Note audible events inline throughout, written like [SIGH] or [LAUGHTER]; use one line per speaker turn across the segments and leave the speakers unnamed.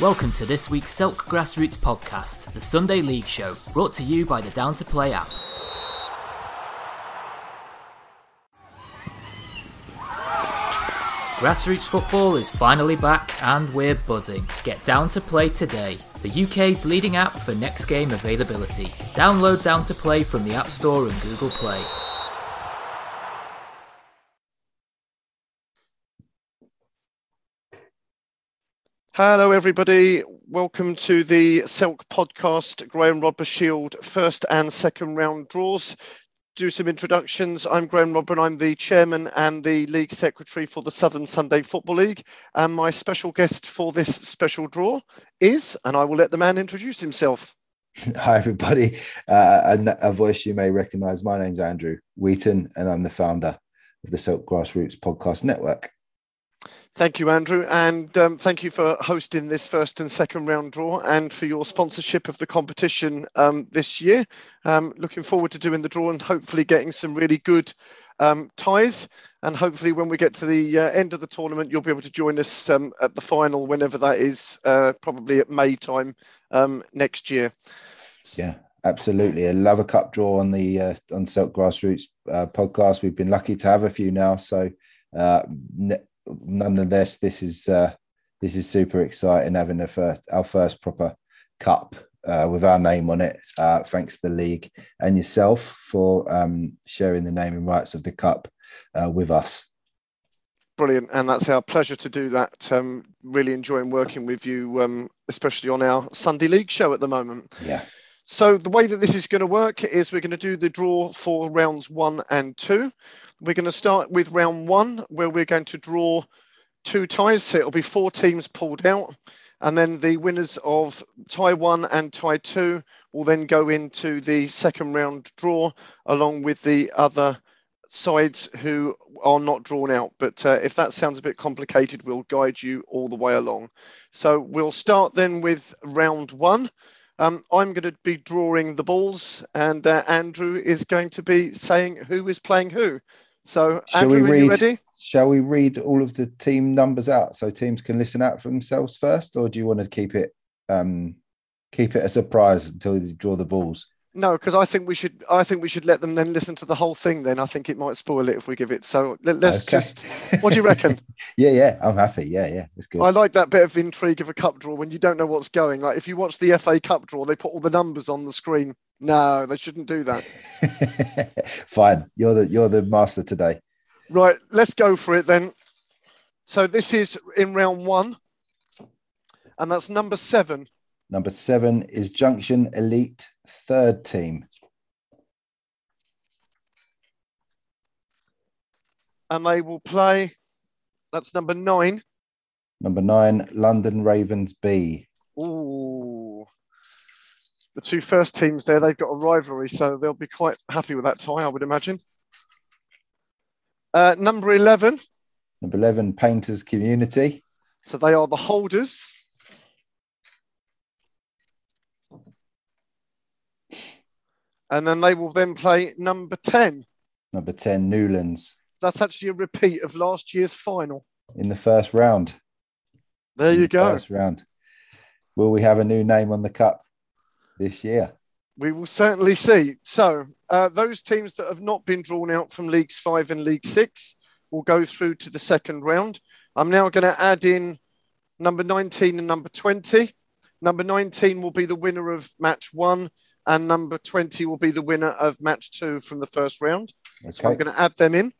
Welcome to this week's Silk Grassroots podcast, the Sunday League Show, brought to you by the Down to Play app. Grassroots football is finally back and we're buzzing. Get Down to Play today, the UK's leading app for next game availability. Download Down to Play from the App Store and Google Play.
Hello, everybody. Welcome to the Selk podcast, Graham Rodber Shield first and second round draws. Do some introductions. I'm Graham Rodber. I'm the chairman and the league secretary for the Southern Sunday Football League. And my special guest for this special draw is, and I will let the man introduce himself. [LAUGHS]
Hi, everybody. Uh, a, a voice you may recognize. My name's Andrew Wheaton, and I'm the founder of the Silk Grassroots Podcast Network.
Thank you, Andrew, and um, thank you for hosting this first and second round draw and for your sponsorship of the competition um, this year. Um, looking forward to doing the draw and hopefully getting some really good um, ties. And hopefully, when we get to the uh, end of the tournament, you'll be able to join us um, at the final, whenever that is, uh, probably at May time um, next year.
Yeah, absolutely. I love a cup draw on the uh, on Selk Grassroots uh, podcast. We've been lucky to have a few now, so. Uh, nonetheless, this is uh, this is super exciting having first our first proper cup uh, with our name on it. Uh, thanks to the league and yourself for um, sharing the naming rights of the cup uh, with us.
Brilliant, and that's our pleasure to do that. Um, really enjoying working with you, um, especially on our Sunday League show at the moment.
Yeah.
So the way that this is going to work is we're going to do the draw for rounds one and two. We're going to start with round one, where we're going to draw two ties. So it'll be four teams pulled out. And then the winners of tie one and tie two will then go into the second round draw along with the other sides who are not drawn out. But uh, if that sounds a bit complicated, we'll guide you all the way along. So we'll start then with round one. Um, I'm going to be drawing the balls, and uh, Andrew is going to be saying who is playing who. So,
shall
Andrew,
we
are
read,
you ready?
Shall we read all of the team numbers out so teams can listen out for themselves first, or do you want to keep it um, keep it a surprise until you draw the balls?
No, because I think we should. I think we should let them then listen to the whole thing. Then I think it might spoil it if we give it. So let, us
Okay.
just. What do you reckon? [LAUGHS]
yeah, yeah, I'm happy. Yeah, yeah, that's good.
I like that bit of intrigue of a cup draw when you don't know what's going. Like if you watch the FA Cup draw, they put all the numbers on the screen. No, they shouldn't do that. [LAUGHS]
Fine, you're the you're the master today.
Right, let's go for it then. So this is in round one, and that's number seven.
Number seven is Junction Elite third team.
and they will play. That's number nine.
Number nine, London Ravens B.
Ooh, the two first teams there, they've got a rivalry, so they'll be quite happy with that tie, I would imagine. Uh, number 11,
Number 11, Painters Community.
so they are the holders. And then they will then play number 10.
Number 10, Newlands
That's actually a repeat of last year's final.
in the first round.
There you
the
go.
First round. Will we have a new name on the cup this year?
We will certainly see. So, uh, those teams that have not been drawn out from Leagues 5 and League 6 will go through to the second round. I'm now going to add in number 19 and number 20. Number 19 will be the winner of match one, and number 20 will be the winner of match two from the first round. So I'm going to add them in.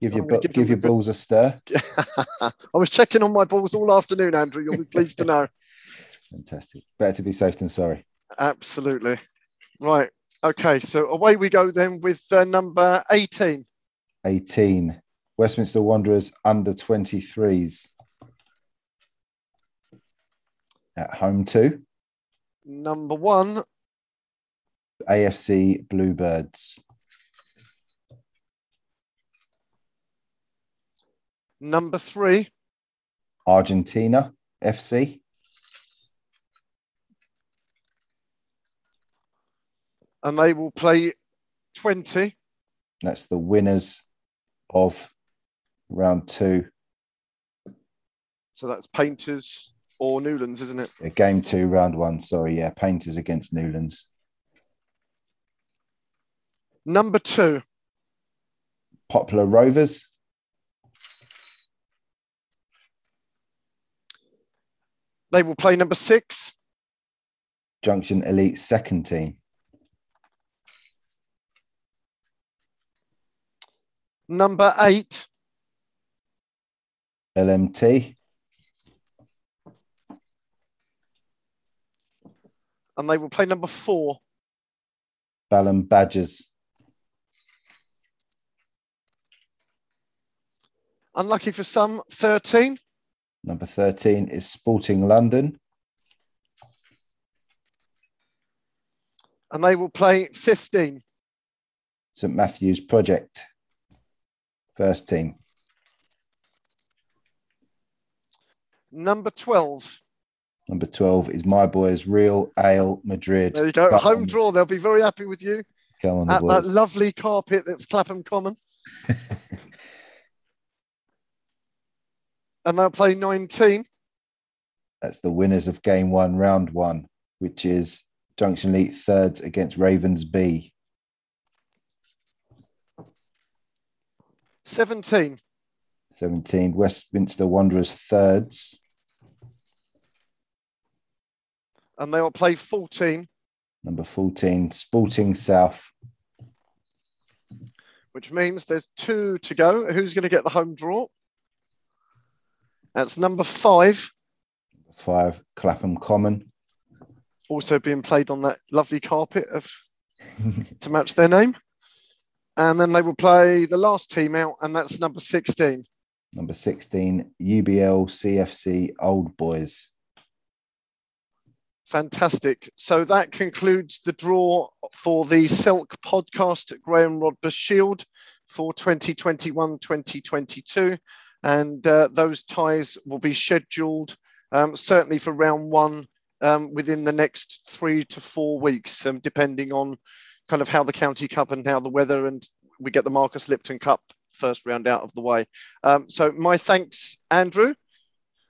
Give your bu-
give
give your
good-
balls a stir. [LAUGHS]
I was checking on my balls all afternoon, Andrew. You'll be pleased to know.
Fantastic. Better to be safe than sorry.
Absolutely. Right. Okay. So away we go then with uh, number 18.
18, Westminster Wanderers under 23s. At home to
Number one,
AFC Bluebirds.
number three,
Argentina FC.
and they will play 20.
That's the winners of round two.
So that's Painters or Newlands, isn't it?
Yeah, game two, round one. Sorry, yeah, Painters against Newlands.
Number two.
Poplar Rovers.
They will play number six.
Junction Elite second team.
Number eight.
LMT.
And they will play number four.
Balham Badgers.
Unlucky for some, 13.
Number 13 is Sporting London.
And they will play 15.
St Matthew's Project. First team.
Number 12.
Number 12 is my boys, Real Ale Madrid.
There you go.
Come
Home
on.
draw. They'll be very happy with you
Come on,
at that lovely carpet that's Clapham Common. [LAUGHS] and they'll play 19.
That's the winners of game one, round one, which is Junction League thirds against Ravens B.
17.
17, Westminster Wanderers thirds.
And they will play 14,
Number 14, Sporting South.
which means there's two to go. Who's going to get the home draw? That's number five,
Five, Clapham Common.
also being played on that lovely carpet of [LAUGHS] to match their name. And then they will play the last team out, and that's number 16.
Number 16, UBL CFC Old Boys.
Fantastic. So that concludes the draw for the Silk podcast Graham Rodber Shield for 2021 2022. And uh, those ties will be scheduled um, certainly for round one um, within the next three to four weeks, um, depending on kind of how the County Cup and how the weather and we get the Marcus Lipton Cup first round out of the way. Um, so, my thanks, Andrew.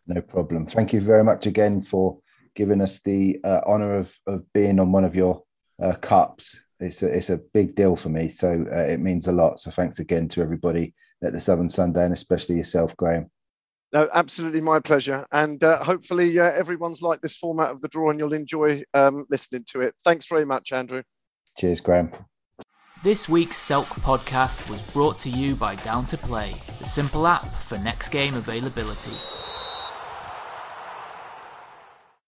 No problem. Thank you very much again for giving us the uh, honour of, of being on one of your uh, cups. It's a, it's a big deal for me, so uh, it means a lot. So thanks again to everybody at the Southern Sunday and especially yourself, Graham.
No, absolutely my pleasure. And uh, hopefully uh, everyone's liked this format of the draw and you'll enjoy um, listening to it. Thanks very much, Andrew.
Cheers, Graham.
This week's Selk podcast was brought to you by Down to Play, the simple app for next game availability.